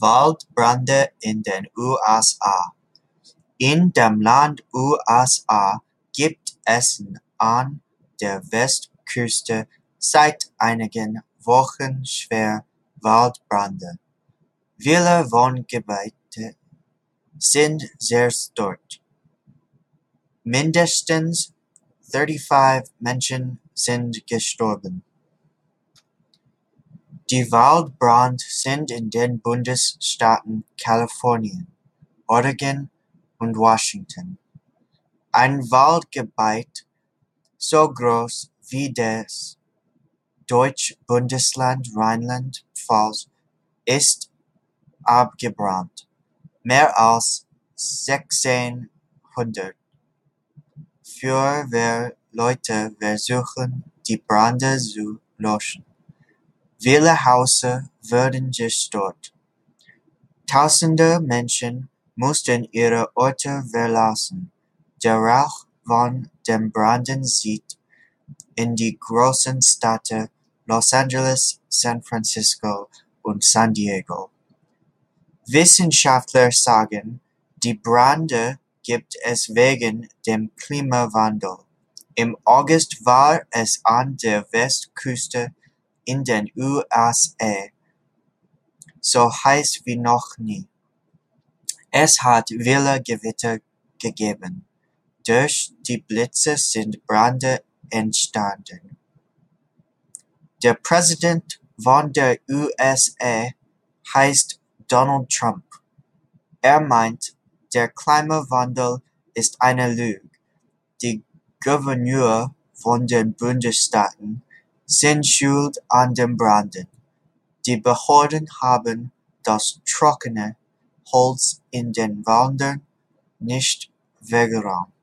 Waldbrände in den USA In dem Land USA gibt es an der Westküste seit einigen Wochen schwere Waldbrände. Viele Wohngebiete sind zerstört. Mindestens 35 Menschen sind gestorben. Die Waldbrände sind in den Bundesstaaten Kalifornien, Oregon und Washington. Ein Waldgebiet so groß wie das deutsche Bundesland Rheinland-Pfalz ist abgebrannt. Mehr als sechzehnhundert Feuerwehrleute versuchen, die Brände zu löschen. Viele Häuser wurden zerstört. Tausende Menschen mussten ihre Orte verlassen. Der Rauch von den Bränden zieht in die großen Städte Los Angeles, San Francisco und San Diego. Wissenschaftler sagen, die Brände gibt es wegen dem Klimawandel. Im August war es an der Westküste in den USA so heiß wie noch nie. Es hat viele Gewitter gegeben. Durch die Blitze sind Brände entstanden. Der Präsident von der USA heißt Donald Trump. Er meint, der Klimawandel ist eine Lüge. Die Gouverneur von den Bundesstaaten sind schuld an den Bränden. Die Behörden haben das trockene Holz in den Wäldern nicht weggeräumt.